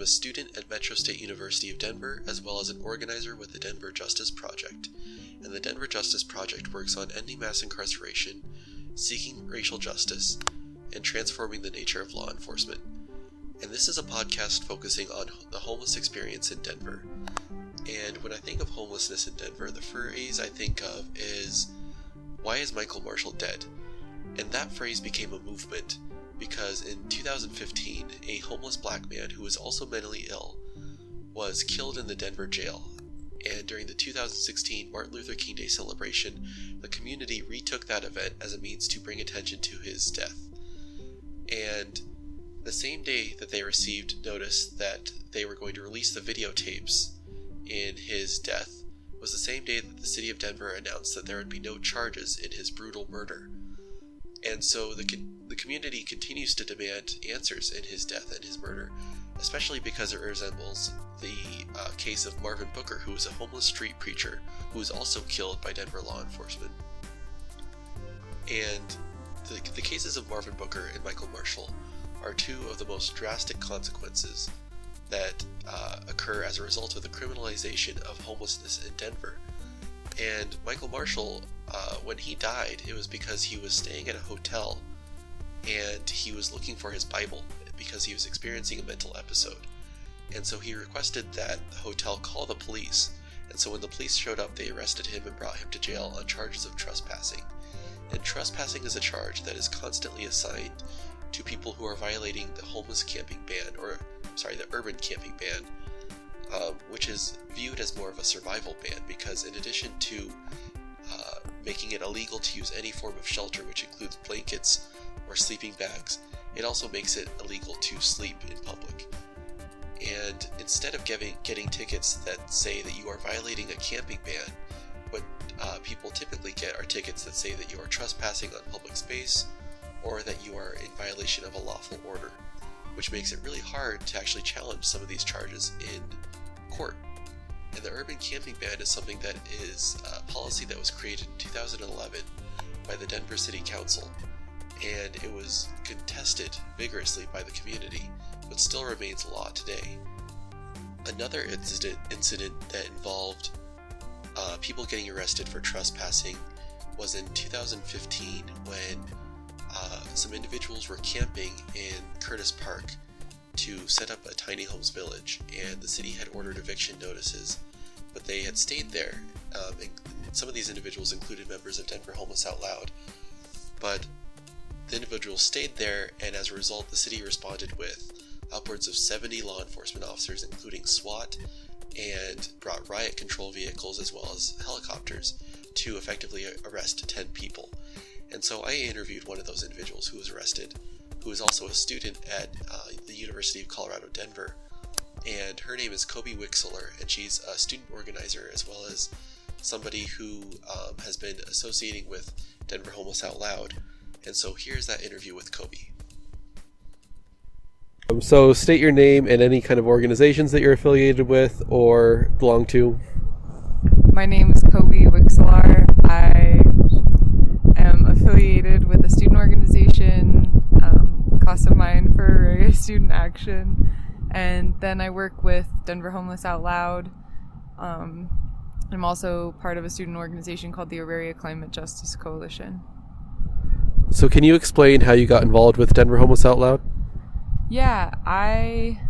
a student at Metro State University of Denver, as well as an organizer with the Denver Justice Project. And the Denver Justice Project works on ending mass incarceration, seeking racial justice, and transforming the nature of law enforcement. And this is a podcast focusing on the homeless experience in Denver. And when I think of homelessness in Denver, the phrase I think of is, Why is Michael Marshall dead? And that phrase became a movement because in 2015, a homeless black man who was also mentally ill was killed in the Denver jail. And during the 2016 Martin Luther King Day celebration, the community retook that event as a means to bring attention to his death. And the same day that they received notice that they were going to release the videotapes in his death was the same day that the city of Denver announced that there would be no charges in his brutal murder. And so the, community continues to demand answers in his death and his murder, especially because it resembles the uh, case of Marvin Booker, who was a homeless street preacher who was also killed by Denver law enforcement. And the, the cases of Marvin Booker and Michael Marshall are two of the most drastic consequences that uh, occur as a result of the criminalization of homelessness in Denver. And Michael Marshall uh, when he died, it was because he was staying at a hotel and he was looking for his Bible because he was experiencing a mental episode. And so he requested that the hotel call the police. And so when the police showed up, they arrested him and brought him to jail on charges of trespassing. And trespassing is a charge that is constantly assigned to people who are violating the homeless camping ban, or sorry, the urban camping ban, um, which is viewed as more of a survival ban because in addition to uh, making it illegal to use any form of shelter, which includes blankets or sleeping bags. It also makes it illegal to sleep in public. And instead of getting, getting tickets that say that you are violating a camping ban, what uh, people typically get are tickets that say that you are trespassing on public space or that you are in violation of a lawful order, which makes it really hard to actually challenge some of these charges in court. And the urban camping ban is something that is a policy that was created in 2011 by the Denver City Council, and it was contested vigorously by the community, but still remains law today. Another incident, incident that involved uh, people getting arrested for trespassing was in 2015 when uh, some individuals were camping in Curtis Park to set up a tiny homes village, and the city had ordered eviction notices, but they had stayed there. Um, some of these individuals included members of Denver Homeless Out Loud, but the individuals stayed there, and as a result, the city responded with upwards of 70 law enforcement officers, including SWAT, and brought riot control vehicles as well as helicopters to effectively arrest 10 people. And so I interviewed one of those individuals who was arrested who is also a student at uh, the University of Colorado Denver. And her name is Kobe Wixler, and she's a student organizer as well as somebody who um, has been associating with Denver Homeless Out Loud. And so here's that interview with Kobe. Um, so state your name and any kind of organizations that you're affiliated with or belong to. My name is Kobe Wixlar. I am affiliated with a student organization class of mine for various student action. And then I work with Denver Homeless Out Loud. Um, I'm also part of a student organization called the Auraria Climate Justice Coalition. So, can you explain how you got involved with Denver Homeless Out Loud? Yeah, I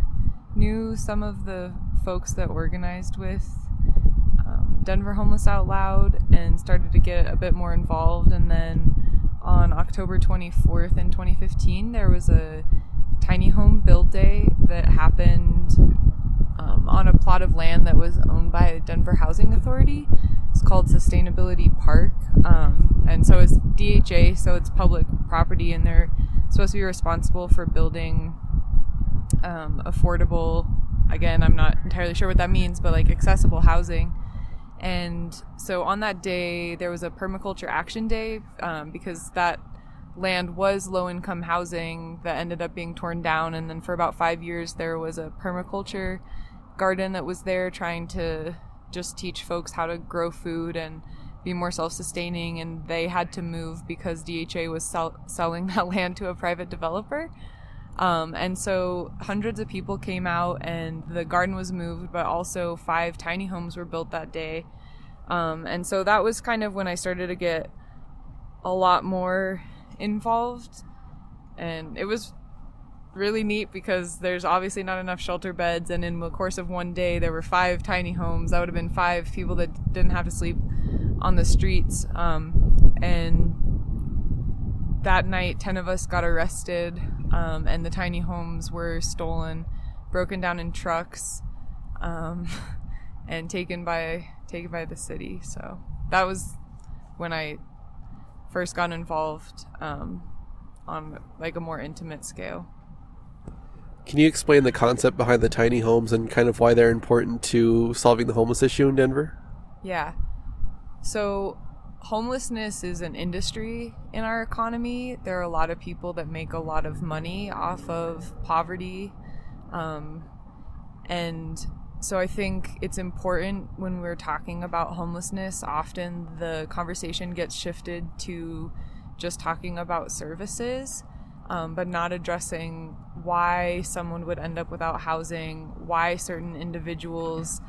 knew some of the folks that organized with um, Denver Homeless Out Loud and started to get a bit more involved. And then on October 24th in 2015, there was a tiny home build day that happened um, on a plot of land that was owned by Denver Housing Authority. It's called Sustainability Park. Um, and so it's DHA, so it's public property, and they're supposed to be responsible for building um, affordable, again, I'm not entirely sure what that means, but like accessible housing and so on that day, there was a permaculture action day um, because that land was low income housing that ended up being torn down. And then for about five years, there was a permaculture garden that was there trying to just teach folks how to grow food and be more self sustaining. And they had to move because DHA was sell- selling that land to a private developer. Um, and so hundreds of people came out, and the garden was moved, but also five tiny homes were built that day. Um, and so that was kind of when I started to get a lot more involved. And it was really neat because there's obviously not enough shelter beds. And in the course of one day, there were five tiny homes. That would have been five people that didn't have to sleep on the streets. Um, and that night, 10 of us got arrested, um, and the tiny homes were stolen, broken down in trucks, um, and taken by taken by the city. So that was when I first got involved um, on like a more intimate scale. Can you explain the concept behind the tiny homes and kind of why they're important to solving the homeless issue in Denver? Yeah. So homelessness is an industry in our economy. There are a lot of people that make a lot of money off of poverty. Um, and so I think it's important when we're talking about homelessness, often the conversation gets shifted to just talking about services, um, but not addressing why someone would end up without housing, why certain individuals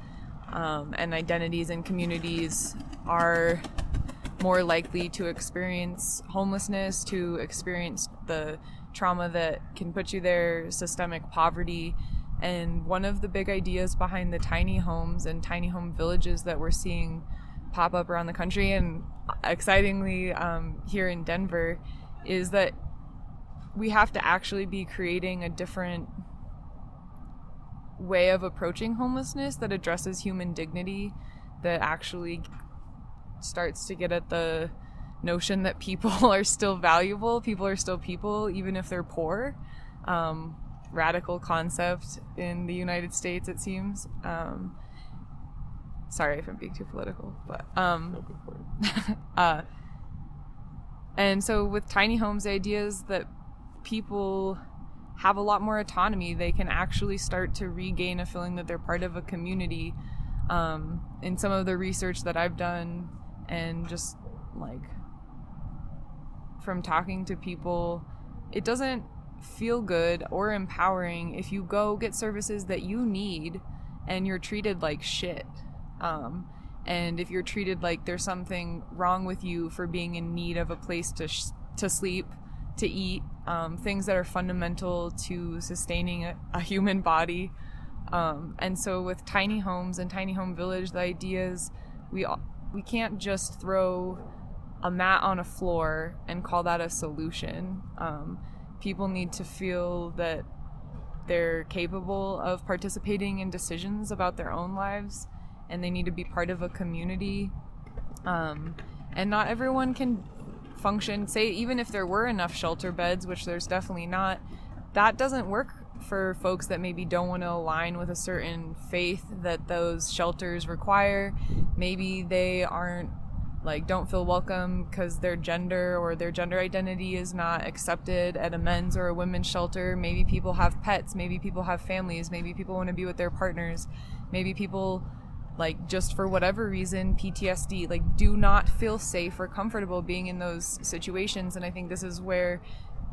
um, and identities and communities are more likely to experience homelessness, to experience the trauma that can put you there, systemic poverty. And one of the big ideas behind the tiny homes and tiny home villages that we're seeing pop up around the country and excitingly um, here in Denver is that we have to actually be creating a different way of approaching homelessness that addresses human dignity, that actually starts to get at the notion that people are still valuable, people are still people, even if they're poor. Um, radical concept in the United States, it seems. Um, sorry if I'm being too political, but um, uh, and so with tiny homes, the idea is that people have a lot more autonomy. They can actually start to regain a feeling that they're part of a community. Um, in some of the research that I've done, and just like from talking to people, it doesn't feel good or empowering if you go get services that you need and you're treated like shit. Um, and if you're treated like there's something wrong with you for being in need of a place to sh- to sleep, to eat, um, things that are fundamental to sustaining a, a human body. Um, and so with tiny homes and tiny home village, the idea is we we can't just throw a mat on a floor and call that a solution. Um, people need to feel that they're capable of participating in decisions about their own lives and they need to be part of a community. Um, and not everyone can function, say, even if there were enough shelter beds, which there's definitely not, that doesn't work for folks that maybe don't want to align with a certain faith that those shelters require. Maybe they aren't like don't feel welcome because their gender or their gender identity is not accepted at a men's or a women's shelter. Maybe people have pets, maybe people have families, maybe people want to be with their partners. Maybe people like just for whatever reason PTSD like do not feel safe or comfortable being in those situations and I think this is where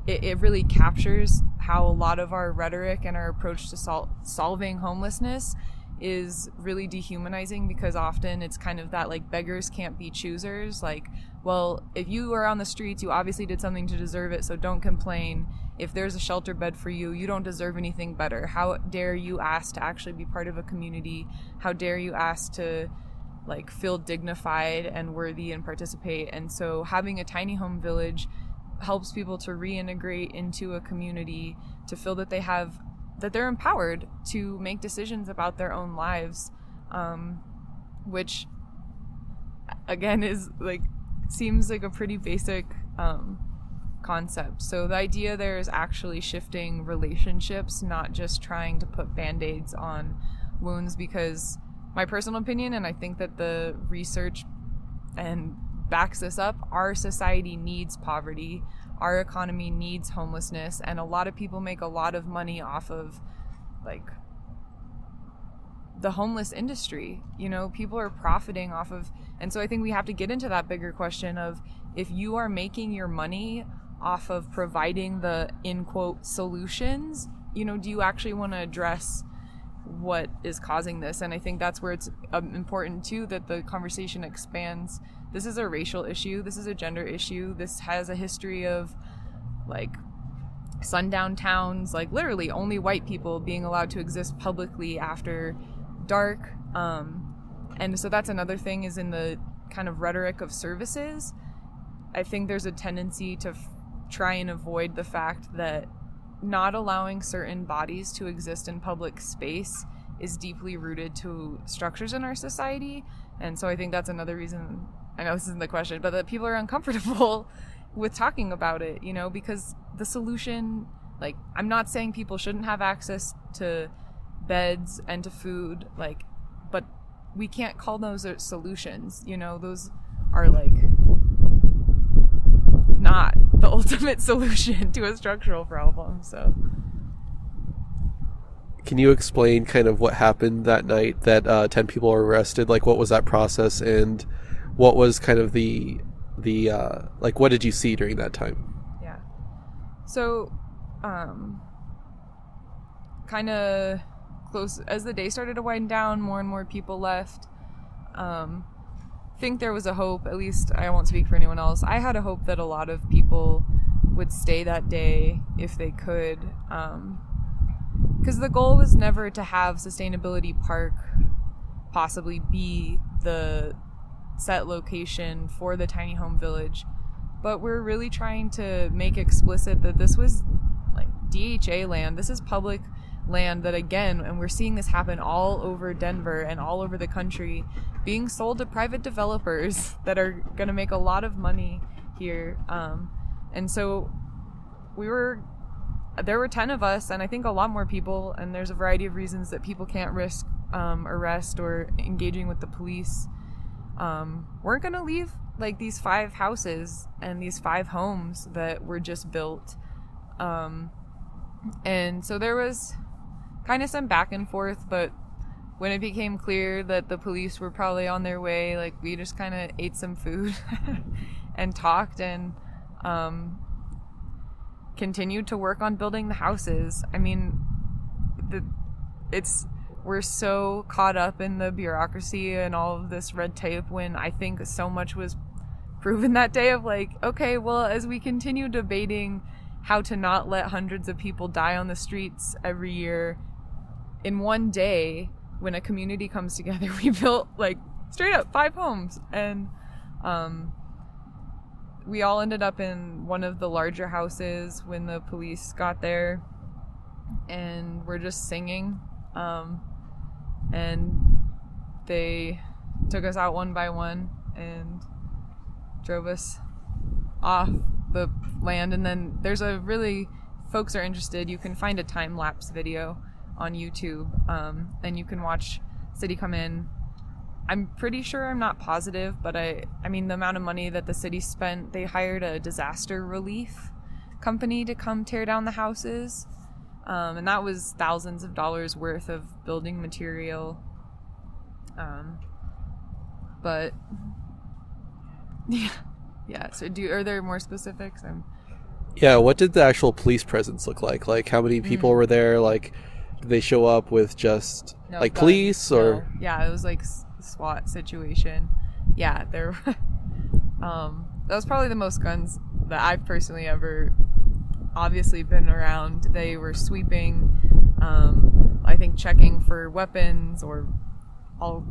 it, it really captures how a lot of our rhetoric and our approach to sol- solving homelessness is really dehumanizing because often it's kind of that like beggars can't be choosers. Like well if you are on the streets you obviously did something to deserve it so don't complain. If there's a shelter bed for you you don't deserve anything better. How dare you ask to actually be part of a community? How dare you ask to like feel dignified and worthy and participate? And so having a tiny home village helps people to reintegrate into a community to feel that they have that they're empowered to make decisions about their own lives um, which again is like seems like a pretty basic um, concept. So the idea there is actually shifting relationships not just trying to put band-aids on wounds because my personal opinion and i think that the research and backs this up. Our society needs poverty. Our economy needs homelessness. And a lot of people make a lot of money off of like the homeless industry. You know, people are profiting off of. And so I think we have to get into that bigger question of if you are making your money off of providing the in quote solutions, you know, do you actually want to address what is causing this? And I think that's where it's um, important too that the conversation expands. This is a racial issue. This is a gender issue. This has a history of like sundown towns, like literally only white people being allowed to exist publicly after dark. Um, and so that's another thing is in the kind of rhetoric of services. I think there's a tendency to f- try and avoid the fact that not allowing certain bodies to exist in public space is deeply rooted to structures in our society. And so I think that's another reason I know this isn't the question, but that people are uncomfortable with talking about it, you know, because the solution, like, I'm not saying people shouldn't have access to beds and to food, like, but we can't call those solutions, you know, those are like not the ultimate solution to a structural problem, so. Can you explain kind of what happened that night that uh, 10 people were arrested? Like, what was that process and what was kind of the the uh, like what did you see during that time? Yeah. So, um, kind of close as the day started to wind down, more and more people left. Um, think there was a hope. At least I won't speak for anyone else. I had a hope that a lot of people would stay that day if they could. Um, because the goal was never to have sustainability park possibly be the set location for the tiny home village but we're really trying to make explicit that this was like DHA land. This is public land that again and we're seeing this happen all over Denver and all over the country being sold to private developers that are going to make a lot of money here. Um, and so we were there were 10 of us and i think a lot more people and there's a variety of reasons that people can't risk um, arrest or engaging with the police um, weren't going to leave like these five houses and these five homes that were just built. Um, and so there was kind of some back and forth, but when it became clear that the police were probably on their way, like we just kind of ate some food and talked and um, continued to work on building the houses. I mean, the it's we're so caught up in the bureaucracy and all of this red tape when I think so much was proven that day of like, okay, well, as we continue debating how to not let hundreds of people die on the streets every year, in one day, when a community comes together, we built like straight up five homes. And um, we all ended up in one of the larger houses when the police got there. And we're just singing um, and they took us out one by one and drove us off the land. And then there's a really, folks are interested, you can find a time lapse video on YouTube um, and you can watch city come in. I'm pretty sure I'm not positive, but I I mean the amount of money that the city spent, they hired a disaster relief company to come tear down the houses um, and that was thousands of dollars worth of building material. Um, but yeah, yeah. So, do are there more specifics? I'm... Yeah. What did the actual police presence look like? Like, how many people mm. were there? Like, did they show up with just no, like police or? No. Yeah, it was like SWAT situation. Yeah, there. um, that was probably the most guns that I've personally ever obviously been around. They were sweeping, um, I think, checking for weapons or all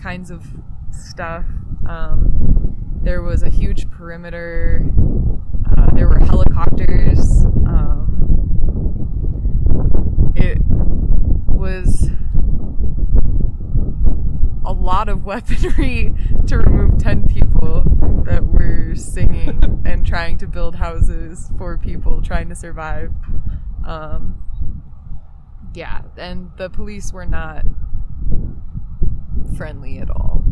kinds of stuff. Um, there was a huge perimeter. Uh, there were helicopters. Um, it was a lot of weaponry to remove 10 people that were singing and trying to build houses for people trying to survive. Um, yeah, and the police were not friendly at all.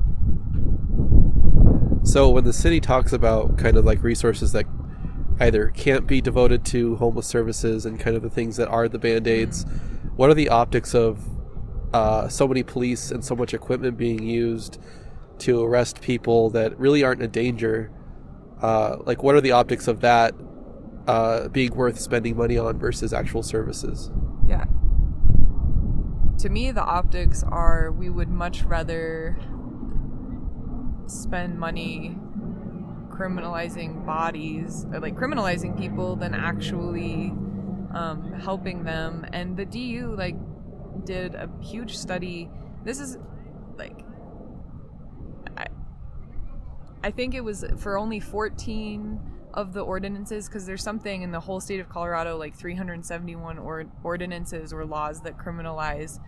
So when the city talks about kind of like resources that either can't be devoted to homeless services and kind of the things that are the band-aids, mm. what are the optics of uh, so many police and so much equipment being used to arrest people that really aren't a danger. Uh, like, what are the optics of that uh, being worth spending money on versus actual services. Yeah. To me, the optics are we would much rather spend money criminalizing bodies, or like criminalizing people, than actually um, helping them. And the DU like did a huge study. This is like I I think it was for only 14 of the ordinances because there's something in the whole state of Colorado like 371 or- ordinances or laws that criminalize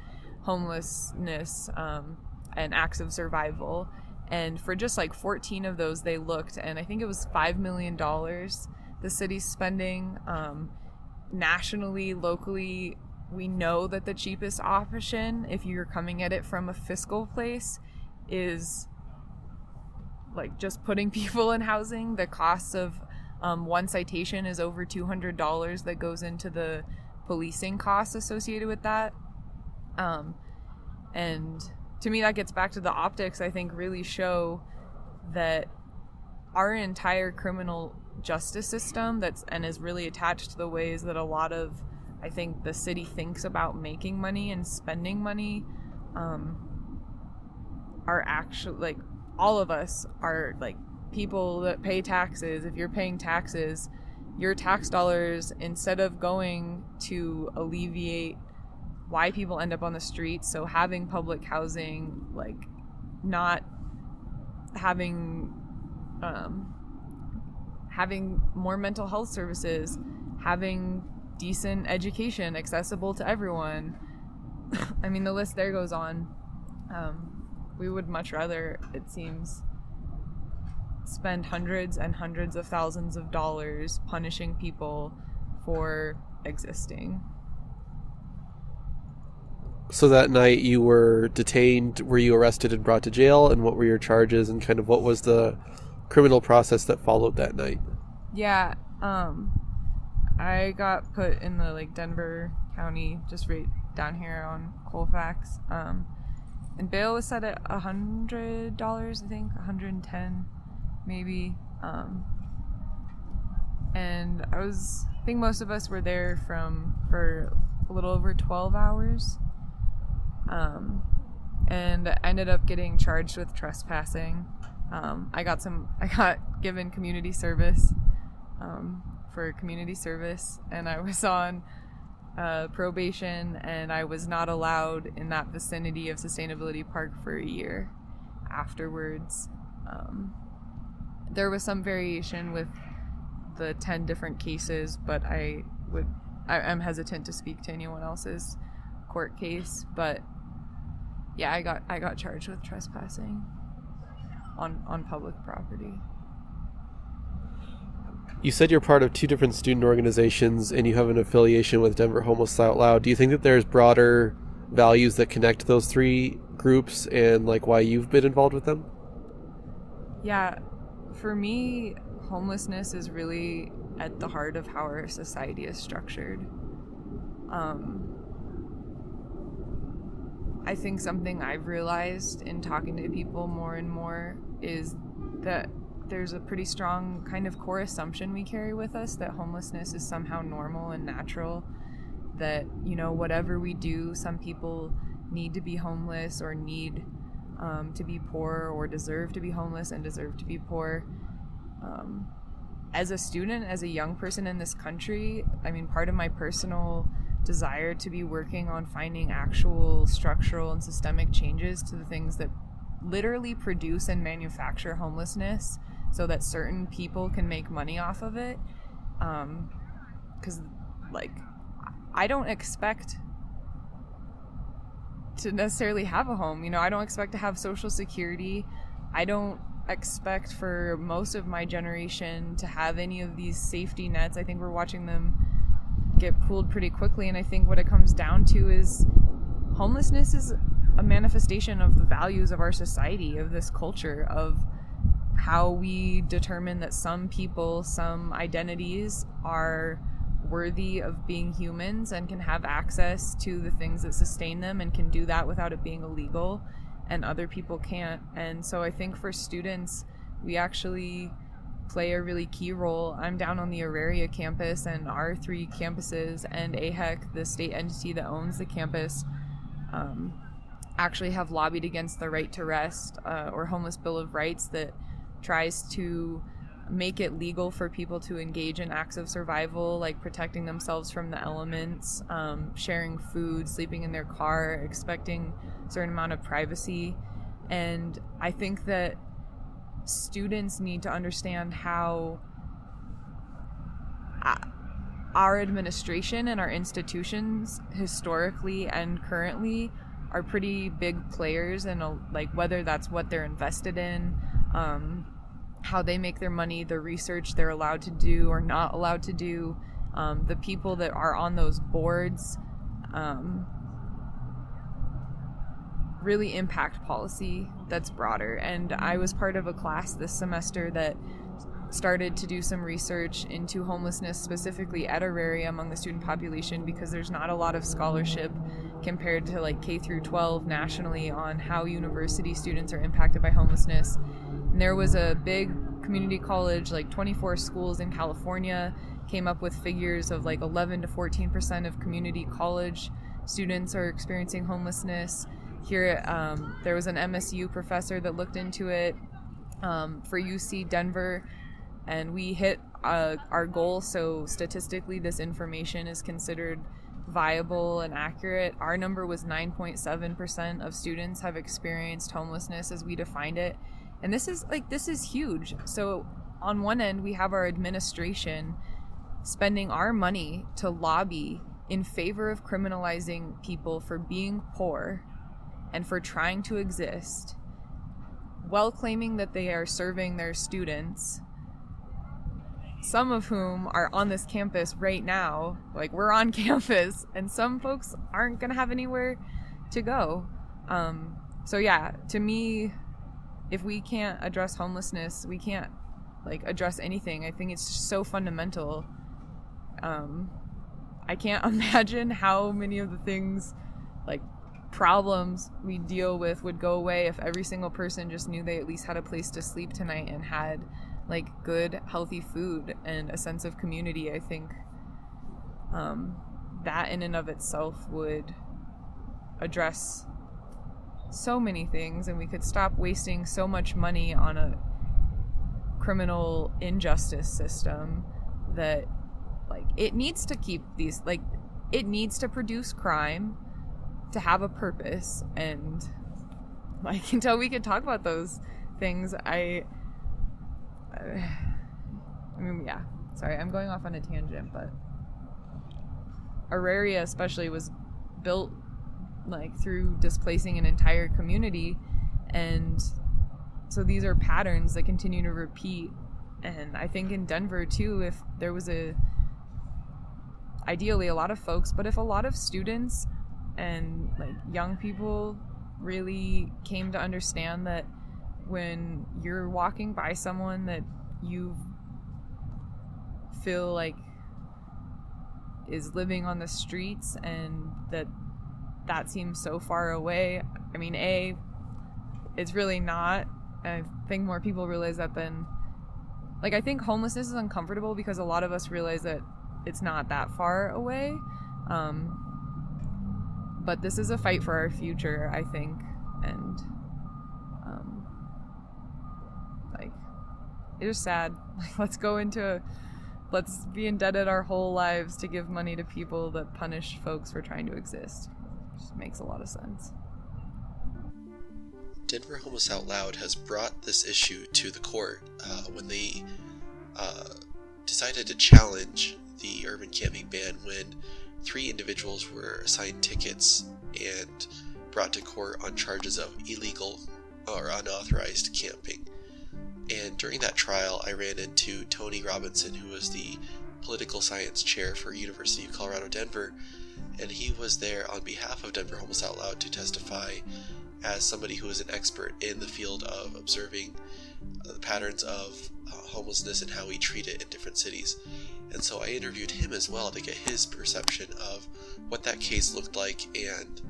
homelessness um, and acts of survival and for just like 14 of those they looked and i think it was $5 million the city's spending um, nationally locally we know that the cheapest option if you're coming at it from a fiscal place is like just putting people in housing. The cost of um, one citation is over $200 that goes into the policing costs associated with that. Um, and to me that gets back to the optics i think really show that our entire criminal justice system that's and is really attached to the ways that a lot of i think the city thinks about making money and spending money um, are actually like all of us are like people that pay taxes if you're paying taxes your tax dollars instead of going to alleviate why people end up on the streets. So having public housing, like not having um, having more mental health services, having decent education accessible to everyone. I mean, the list there goes on. Um, we would much rather, it seems, spend hundreds and hundreds of thousands of dollars punishing people for existing. So that night you were detained. Were you arrested and brought to jail? And what were your charges? And kind of what was the criminal process that followed that night? Yeah, um, I got put in the like Denver County, just right down here on Colfax. Um, and bail was set at a hundred dollars, I think, a hundred and ten, maybe. Um, and I was, I think most of us were there from for a little over twelve hours. Um, and I ended up getting charged with trespassing. Um, I got some. I got given community service um, for community service, and I was on uh, probation, and I was not allowed in that vicinity of Sustainability Park for a year. Afterwards, um, there was some variation with the ten different cases, but I would. I, I'm hesitant to speak to anyone else's court case, but yeah, I got I got charged with trespassing on on public property. You said you're part of two different student organizations and you have an affiliation with Denver Homeless Out Loud. Do you think that there's broader values that connect those three groups and like why you've been involved with them? Yeah, for me, homelessness is really at the heart of how our society is structured. Um, I think something I've realized in talking to people more and more is that there's a pretty strong kind of core assumption we carry with us that homelessness is somehow normal and natural. That, you know, whatever we do, some people need to be homeless or need um, to be poor or deserve to be homeless and deserve to be poor. Um, as a student, as a young person in this country, I mean, part of my personal desire to be working on finding actual structural and systemic changes to the things that literally produce and manufacture homelessness so that certain people can make money off of it. Because, um, like, I don't expect to necessarily have a home. You know, I don't expect to have social security. I don't expect for most of my generation to have any of these safety nets. I think we're watching them get pulled pretty quickly. And I think what it comes down to is homelessness is a manifestation of the values of our society, of this culture, of how we determine that some people, some identities are worthy of being humans and can have access to the things that sustain them and can do that without it being illegal, and other people can't. And so I think for students, we actually play a really key role. I'm down on the Auraria campus, and our three campuses and AHEC, the state entity that owns the campus, um, actually have lobbied against the right to rest uh, or homeless bill of rights that tries to make it legal for people to engage in acts of survival like protecting themselves from the elements um, sharing food sleeping in their car expecting a certain amount of privacy. And i think that students need to understand how uh, our administration and our institutions historically and currently are pretty big players and like whether that's what they're invested in um, how they make their money the research they're allowed to do or not allowed to do um, the people that are on those boards um, really impact policy that's broader. And I was part of a class this semester that started to do some research into homelessness specifically at Auraria among the student population because there's not a lot of scholarship compared to like K through 12 nationally on how university students are impacted by homelessness. And there was a big community college, like 24 schools in California, came up with figures of like 11 to 14 percent of community college students are experiencing homelessness here um, there was an msu professor that looked into it um, for uc denver and we hit uh, our goal. So statistically this information is considered viable and accurate. Our number was 9.7% of students have experienced homelessness as we defined it. And this is like this is huge. So on one end we have our administration spending our money to lobby in favor of criminalizing people for being poor and for trying to exist, while claiming that they are serving their students, some of whom are on this campus right now. Like, we're on campus, and some folks aren't going to have anywhere to go. Um, so, yeah, to me, if we can't address homelessness, we can't like address anything. I think it's so fundamental. Um, I can't imagine how many of the things like problems we deal with would go away if every single person just knew they at least had a place to sleep tonight and had like good healthy food and a sense of community i think um, that in and of itself would address so many things and we could stop wasting so much money on a criminal injustice system that like it needs to keep these like it needs to produce crime to have a purpose and like until we can talk about those things i i mean yeah. Sorry i'm going off on a tangent but auraria especially was built like through displacing an entire community and so these are patterns that continue to repeat. And i think in denver too if there was a ideally a lot of folks but if a lot of students and like young people really came to understand that when you're walking by someone that you feel like is living on the streets and that that seems so far away i mean a it's really not. I think more people realize that than like i think homelessness is uncomfortable because a lot of us realize that it's not that far away. Um, but this is a fight for our future, I think, and um, like it is sad. Like, let's go into let's be indebted our whole lives to give money to people that punish folks for trying to exist. Just makes a lot of sense. Denver Homeless Out Loud has brought this issue to the court uh, when they uh, decided to challenge the urban camping ban when three individuals were assigned tickets and brought to court on charges of illegal or unauthorized camping. And during that trial, I ran into Tony Robinson, who was the political science chair for University of Colorado Denver, and he was there on behalf of Denver Homeless Out Loud to testify as somebody who is an expert in the field of observing the patterns of uh, homelessness and how we treat it in different cities. And so I interviewed him as well to get his perception of what that case looked like and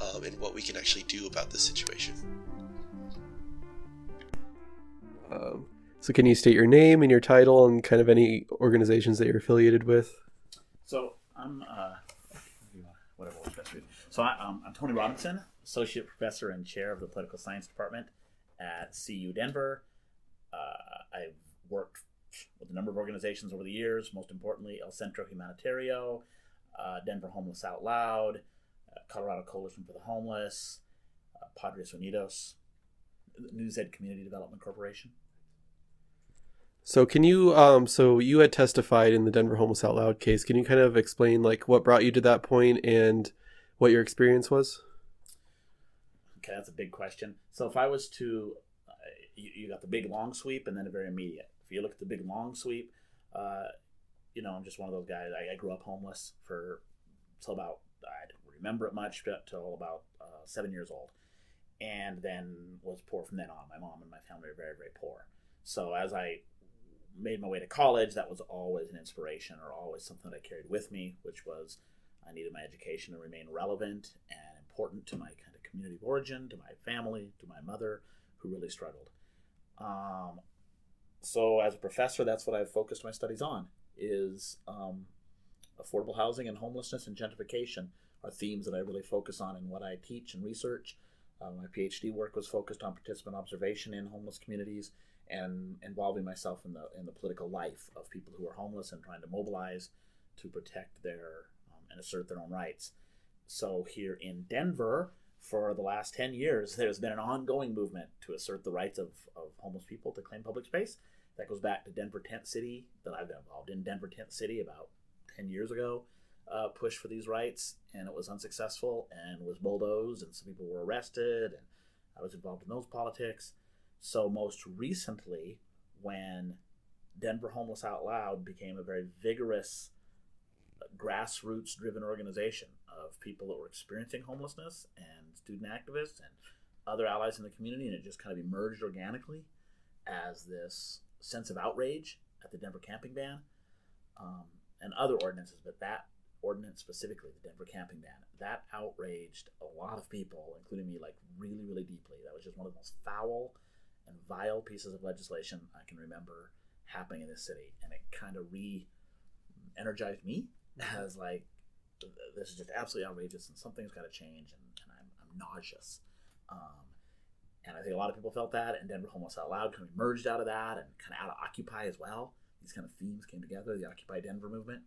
um, and what we can actually do about the situation. Um, So, can you state your name and your title and kind of any organizations that you're affiliated with? So I'm uh, whatever works best for you. So I, um, I'm Tony Robinson, associate professor and chair of the political science department at CU Denver. Uh, I've worked with a number of organizations over the years. Most importantly, El Centro Humanitario, uh, Denver Homeless Out Loud, uh, Colorado Coalition for the Homeless, uh, Padres Unidos, NEWSED Community Development Corporation. So can you um so you had testified in the Denver Homeless Out Loud case. Can you kind of explain like what brought you to that point and what your experience was? Okay, that's a big question. So if I was to, uh, you, you, got the big long sweep and then a very immediate. If you look at the big long sweep, uh, you know, I'm just one of those guys. I, I grew up homeless for till about I don't remember it much but till about uh, seven years old, and then was poor from then on. My mom and my family were very very poor. So as I made my way to college, that was always an inspiration or always something that I carried with me, which was I needed my education to remain relevant and important to my kind of community of origin, to my family, to my mother, who really struggled. Um, so as a professor, that's what I've focused my studies on is um, affordable housing and homelessness and gentrification are themes that I really focus on in what I teach and research. Uh, my PhD work was focused on participant observation in homeless communities and involving myself in the in the political life of people who are homeless and trying to mobilize to protect their um, and assert their own rights. So here in Denver, for the last 10 years, there's been an ongoing movement to assert the rights of, of homeless people to claim public space. That goes back to Denver Tent City, that I've been involved in Denver Tent City about 10 years ago. Uh, push for these rights, and it was unsuccessful and was bulldozed, and some people were arrested, and I was involved in those politics. So, most recently, when Denver Homeless Out Loud became a very vigorous, uh, grassroots driven organization of people that were experiencing homelessness and student activists and other allies in the community, and it just kind of emerged organically as this sense of outrage at the Denver camping ban um, and other ordinances, but that ordinance specifically, the Denver camping ban, that outraged a lot of people, including me, like really, really deeply. That was just one of the most foul and vile pieces of legislation I can remember happening in this city, and it kind of re-energized me mm-hmm. as like this is just absolutely outrageous, and something's got to change, and, and I'm, I'm, nauseous. Um, and I think a lot of people felt that, and Denver Homeless Out Loud kind of emerged out of that, and kind of out of Occupy as well. These kind of themes came together, the Occupy Denver movement.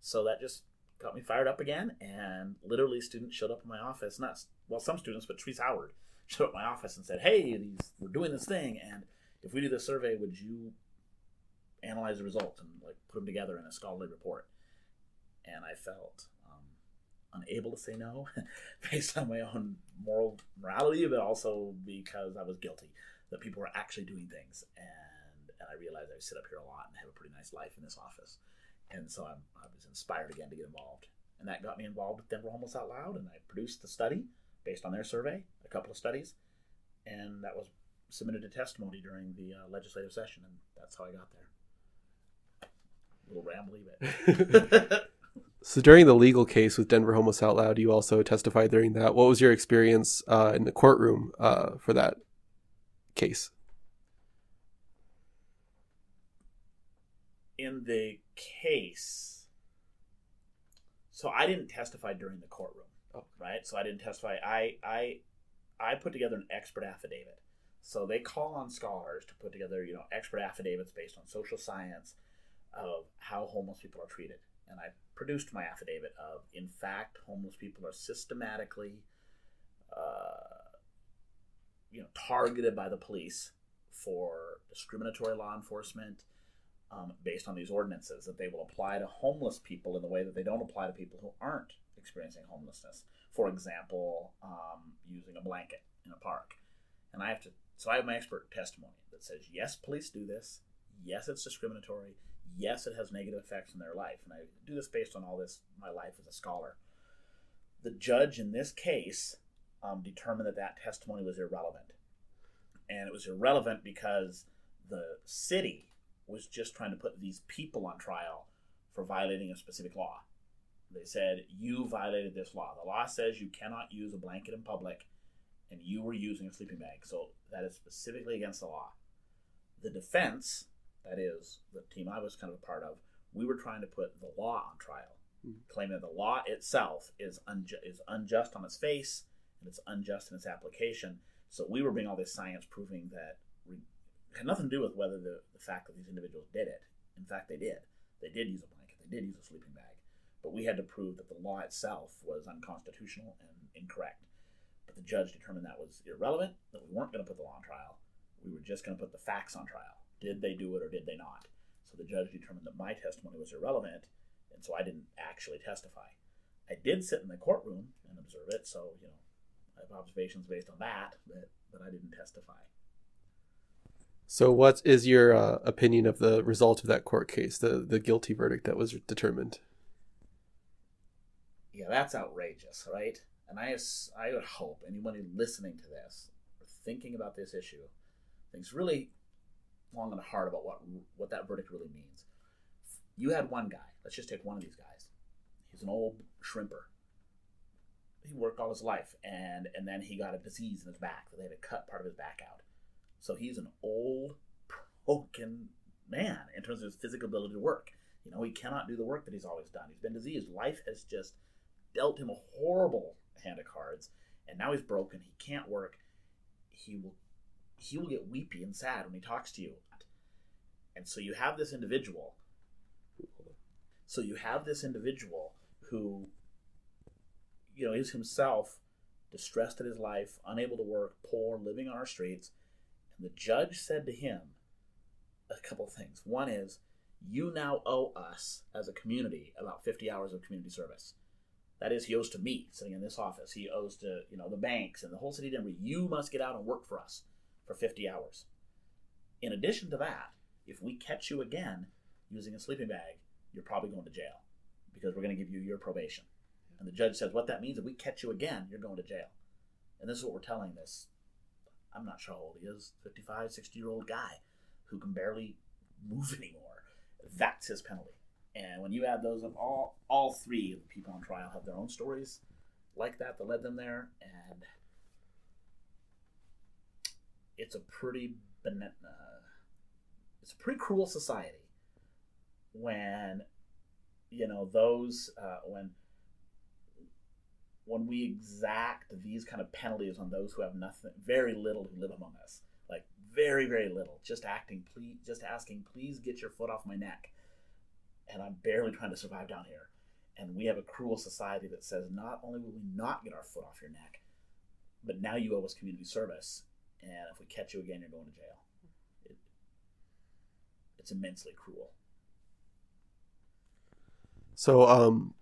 So that just got me fired up again, and literally students showed up in my office. Not well, some students, but Terese Howard showed up in my office and said, "Hey, these we're doing this thing, and if we do this survey, would you analyze the results and like put them together in a scholarly report?" And I felt um, unable to say no, based on my own moral morality, but also because I was guilty that people were actually doing things, and and I realized I sit up here a lot and have a pretty nice life in this office, and so I'm, I was inspired again to get involved, and that got me involved with Denver Homeless Out Loud, and I produced the study based on their survey, a couple of studies, and that was submitted to testimony during the uh, legislative session, and that's how I got there. A little rambly, but. so during the legal case with Denver Homeless Out Loud, you also testified during that. What was your experience uh, in the courtroom uh, for that case? In the case, so I didn't testify during the courtroom. Oh. Right. So I didn't testify. I I I put together an expert affidavit. So they call on scholars to put together, you know, expert affidavits based on social science of how homeless people are treated. And I produced my affidavit of, in fact, homeless people are systematically, uh, you know, targeted by the police for discriminatory law enforcement um, based on these ordinances that they will apply to homeless people in the way that they don't apply to people who aren't experiencing homelessness. For example, um, using a blanket in a park. And I have to, so I have my expert testimony that says, yes, police do this. Yes, it's discriminatory. Yes, it has negative effects in their life. And I do this based on all this, my life as a scholar. The judge in this case um, determined that that testimony was irrelevant. And it was irrelevant because the city was just trying to put these people on trial for violating a specific law. They said, You violated this law. The law says you cannot use a blanket in public, and you were using a sleeping bag. So that is specifically against the law. The defense, that is the team I was kind of a part of, we were trying to put the law on trial, Mhm. claiming that the law itself is unju- is unjust on its face and it's unjust in its application. So we were bringing all this science proving that had nothing to do with whether the, the fact that these individuals did it. In fact, they did. They did use a blanket. They did use a sleeping bag. But we had to prove that the law itself was unconstitutional and incorrect. But the judge determined that was irrelevant, that we weren't going to put the law on trial. We were just going to put the facts on trial. Did they do it or did they not? So the judge determined that my testimony was irrelevant, and so I didn't actually testify. I did sit in the courtroom and observe it, so, you know, I have observations based on that, but, but I didn't testify. So, what is your uh, opinion of the result of that court case, the the guilty verdict that was determined? Yeah, that's outrageous, right? And I, I would hope anybody listening to this or thinking about this issue thinks really long and hard about what what that verdict really means. You had one guy. Let's just take one of these guys. He's an old shrimper. He worked all his life, and and then he got a disease in his back. They had to cut part of his back out. So he's an old, broken man in terms of his physical ability to work. You know, he cannot do the work that he's always done. He's been diseased. Life has just dealt him a horrible hand of cards, and now he's broken. He can't work. He will he will get weepy and sad when he talks to you. And so you have this individual. So you have this individual who, you know, is himself distressed at his life, unable to work, poor, living on our streets. The judge said to him a couple things. One is, you now owe us as a community about 50 hours of community service. That is, he owes to me sitting in this office. He owes to you know the banks and the whole city of Denver. You must get out and work for us for 50 hours. In addition to that, if we catch you again using a sleeping bag, you're probably going to jail because we're going to give you your probation. And the judge says, what that means, if we catch you again, you're going to jail. And this is what we're telling this, I'm not sure how old he is, 55, 60 year old guy who can barely move anymore. That's his penalty. And when you add those up, all all three of the people on trial have their own stories like that that led them there, and it's a pretty uh, it's a pretty cruel society when you know those uh, when when we exact these kind of penalties on those who have nothing, very little who live among us, like very very little, just acting, please, just asking, please get your foot off my neck, and I'm barely trying to survive down here, and we have a cruel society that says not only will we not get our foot off your neck, but now you owe us community service, and if we catch you again, you're going to jail. It, it's immensely cruel. So, um,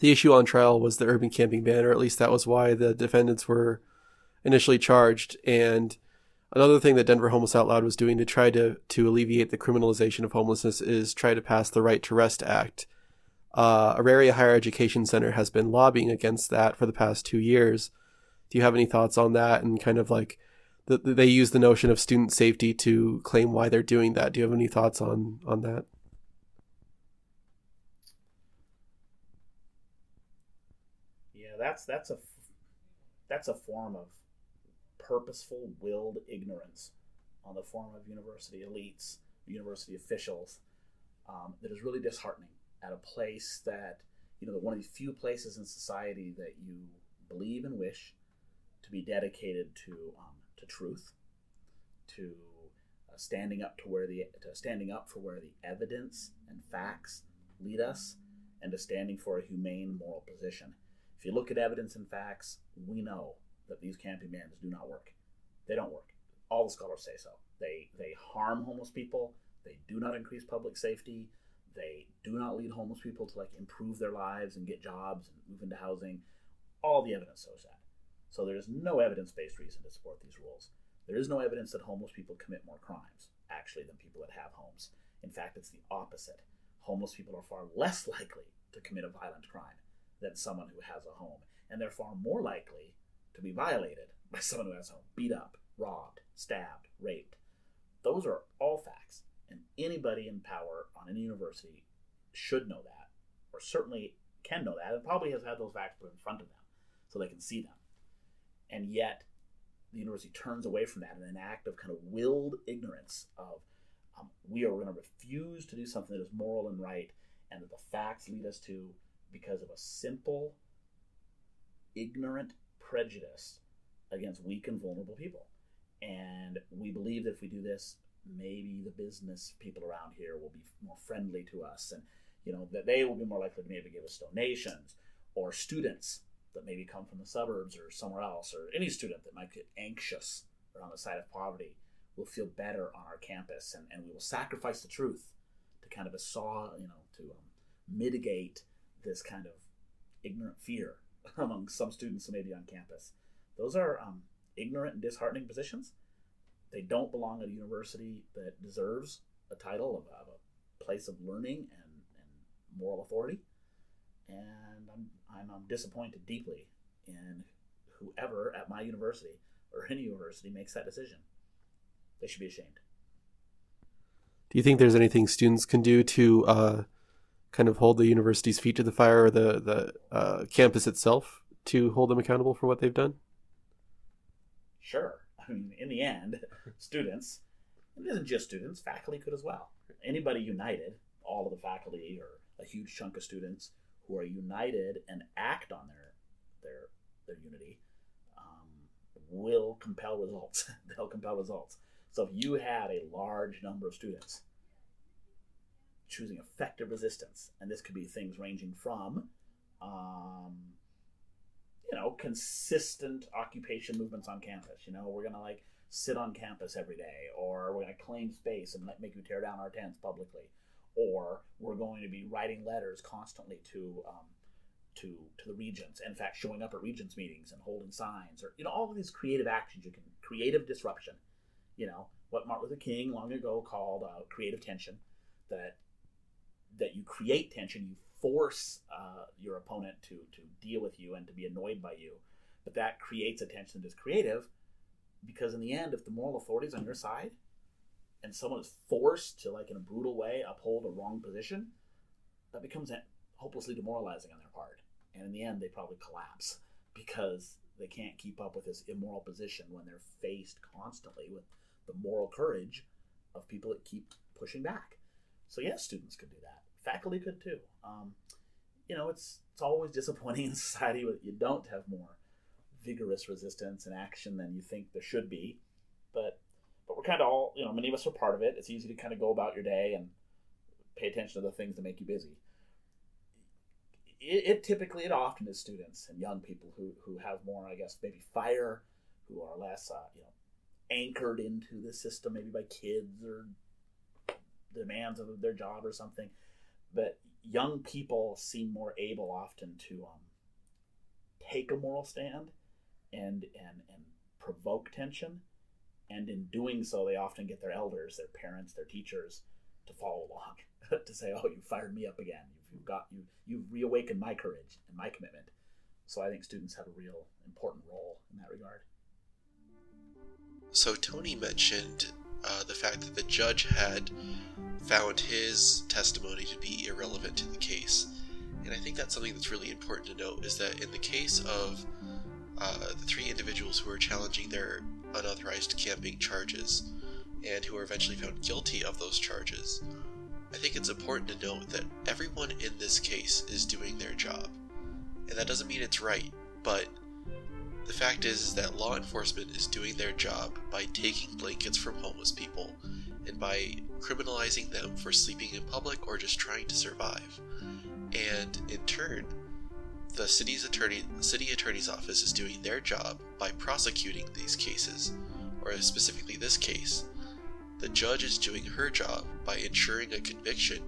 the issue on trial was the urban camping ban, or at least that was why the defendants were initially charged. And another thing that Denver Homeless Out Loud was doing to try to to alleviate the criminalization of homelessness is try to pass the Right to Rest Act. Uh, Auraria Higher Education Center has been lobbying against that for the past two years. Do you have any thoughts on that? And kind of like the, they use the notion of student safety to claim why they're doing that. Do you have any thoughts on on that? Yeah, that's that's a that's a form of purposeful, willed ignorance on the form of university elites, university officials, um, that is really disheartening. At a place that you know, one of the few places in society that you believe and wish to be dedicated to um, to truth, to uh, standing up to where the to standing up for where the evidence and facts lead us, and to standing for a humane moral position. If you look at evidence and facts, we know that these camping bans do not work. They don't work. All the scholars say so. They they harm homeless people. They do not increase public safety. They do not lead homeless people to like improve their lives and get jobs and move into housing. All the evidence shows that. So there is no evidence-based reason to support these rules. There is no evidence that homeless people commit more crimes actually than people that have homes. In fact, it's the opposite. Homeless people are far less likely to commit a violent crime than someone who has a home, and they're far more likely to be violated by someone who has a home, beat up, robbed, stabbed, raped. Those are all facts, and anybody in power on any university should know that, or certainly can know that, and probably has had those facts put in front of them so they can see them. And yet, the university turns away from that in an act of kind of willed ignorance of um, we are going to refuse to do something that is moral and right and that the facts lead us to because of a simple ignorant prejudice against weak and vulnerable people. And we believe that if we do this maybe the business people around here will be more friendly to us and you know that they will be more likely to maybe give us donations or students that maybe come from the suburbs or somewhere else or any student that might get anxious or on the side of poverty will feel better on our campus. And, and we will sacrifice the truth to kind of a saw you know to um, mitigate this kind of ignorant fear among some students maybe on campus those are um, ignorant and disheartening positions they don't belong at a university that deserves a title of, of a place of learning and, and moral authority. And I'm, I'm, I'm disappointed deeply in whoever at my university or any university makes that decision. They should be ashamed. Do you think there's anything students can do to uh, kind of hold the university's feet to the fire or the, the uh, campus itself to hold them accountable for what they've done? Sure. I mean, in the end, students, it isn't just students, faculty could as well. Anybody united, all of the faculty or a huge chunk of students who are united and act on their their their unity, um, will compel results. They'll compel results. So if you had a large number of students choosing effective resistance, and this could be things ranging from um, you know, consistent occupation movements on campus. You know, we're gonna like sit on campus every day, or we're gonna claim space and make you tear down our tents publicly, or we're going to be writing letters constantly to um, to to the regents. In fact, showing up at regents meetings and holding signs, or you know, all of these creative actions. You can creative disruption. You know what Martin Luther King long ago called uh, creative tension. That that you create tension, you force uh, your opponent to to deal with you and to be annoyed by you. But that creates a tension that is creative, because in the end, if the moral authority is on your side, and someone is forced to, like in a brutal way, uphold a wrong position, that becomes hopelessly demoralizing on their part. And in the end, they probably collapse because they can't keep up with this immoral position when they're faced constantly with the moral courage of people that keep pushing back. So yes, students could do that faculty could too. Um, you know, it's it's always disappointing in society that you don't have more vigorous resistance and action than you think there should be. But but we're kind of all you know, many of us are part of it. It's easy to kind of go about your day and pay attention to the things that make you busy. It, it typically, it often is students and young people who who have more, I guess, maybe fire, who are less, uh, you know, anchored into the system, maybe by kids or demands of their job or something but young people seem more able often to um, take a moral stand and and and provoke tension. And in doing so they often get their elders their parents their teachers to follow along to say oh you fired me up again. You've, got you you've reawakened my courage and my commitment. So i think students have a real important role in that regard. So tony mentioned uh, the fact that the judge had found his testimony to be irrelevant to the case. And I think that's something that's really important to note is that in the case of uh, the three individuals who are challenging their unauthorized camping charges and who are eventually found guilty of those charges, I think it's important to note that everyone in this case is doing their job. And that doesn't mean it's right, but the fact is, is that law enforcement is doing their job by taking blankets from homeless people and by criminalizing them for sleeping in public or just trying to survive. And in turn, the city's attorney, city attorney's office is doing their job by prosecuting these cases, or specifically this case. The judge is doing her job by ensuring a conviction,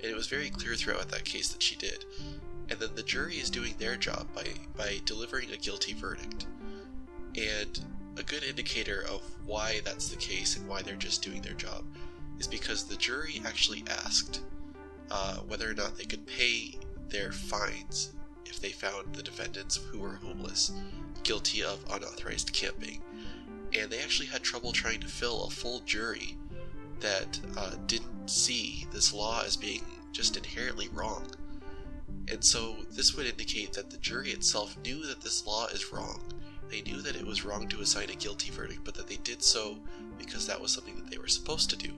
and it was very clear throughout that case that she did. And then the jury is doing their job by, by delivering a guilty verdict. And a good indicator of why that's the case and why they're just doing their job is because the jury actually asked uh, whether or not they could pay their fines if they found the defendants who were homeless guilty of unauthorized camping. And they actually had trouble trying to fill a full jury that uh, didn't see this law as being just inherently wrong. And so this would indicate that the jury itself knew that this law is wrong they knew that it was wrong to assign a guilty verdict, but that they did so because that was something that they were supposed to do.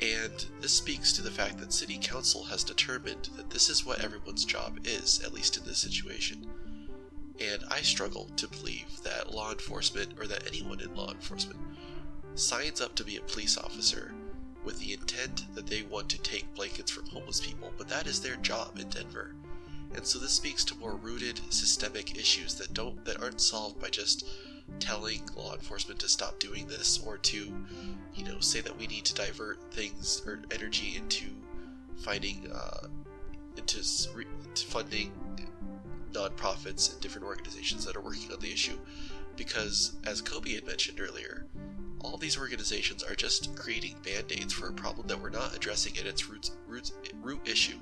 And this speaks to the fact that City Council has determined that this is what everyone's job is, at least in this situation. And I struggle to believe that law enforcement, or that anyone in law enforcement, signs up to be a police officer with the intent that they want to take blankets from homeless people, but that is their job in Denver. And so this speaks to more rooted systemic issues that don't that aren't solved by just telling law enforcement to stop doing this or to, you know, say that we need to divert things or energy into finding uh, into re- funding nonprofits and different organizations that are working on the issue. Because, as Kobe had mentioned earlier, all these organizations are just creating band aids for a problem that we're not addressing at its roots, roots, root issue.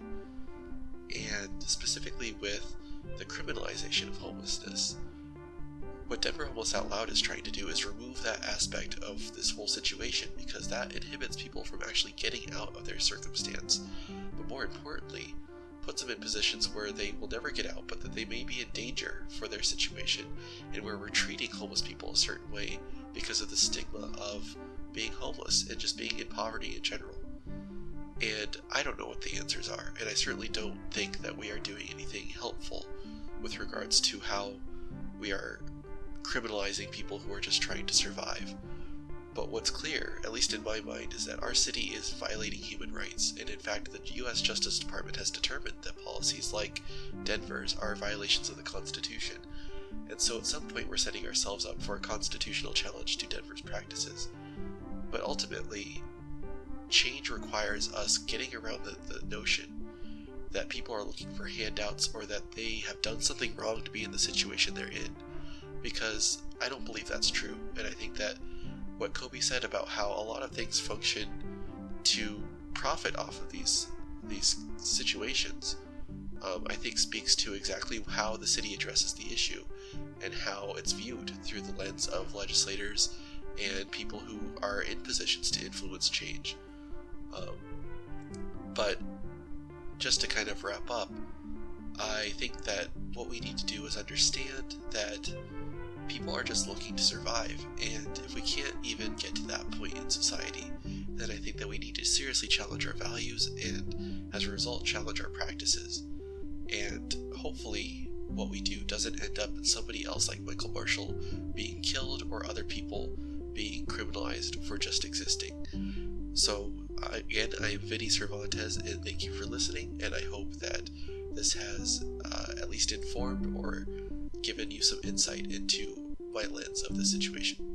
And specifically with the criminalization of homelessness, what Denver Homeless Out Loud is trying to do is remove that aspect of this whole situation because that inhibits people from actually getting out of their circumstance. But more importantly, puts them in positions where they will never get out, but that they may be in danger for their situation, and where we're treating homeless people a certain way because of the stigma of being homeless and just being in poverty in general. And I don't know what the answers are, and I certainly don't think that we are doing anything helpful with regards to how we are criminalizing people who are just trying to survive. But what's clear, at least in my mind, is that our city is violating human rights, and in fact, the U.S. Justice Department has determined that policies like Denver's are violations of the Constitution. And so at some point, we're setting ourselves up for a constitutional challenge to Denver's practices. But ultimately, change requires us getting around the, the notion that people are looking for handouts or that they have done something wrong to be in the situation they're in. Because I don't believe that's true, and I think that what Kobe said about how a lot of things function to profit off of these these situations, um, I think speaks to exactly how the city addresses the issue and how it's viewed through the lens of legislators and people who are in positions to influence change. Um, but just to kind of wrap up, I think that what we need to do is understand that people are just looking to survive, and if we can't even get to that point in society, then I think that we need to seriously challenge our values and, as a result, challenge our practices. And hopefully, what we do doesn't end up in somebody else like Michael Marshall being killed or other people being criminalized for just existing. So, again, I am Vinny Cervantes, and thank you for listening. And I hope that this has uh, at least informed or given you some insight into my lens of the situation.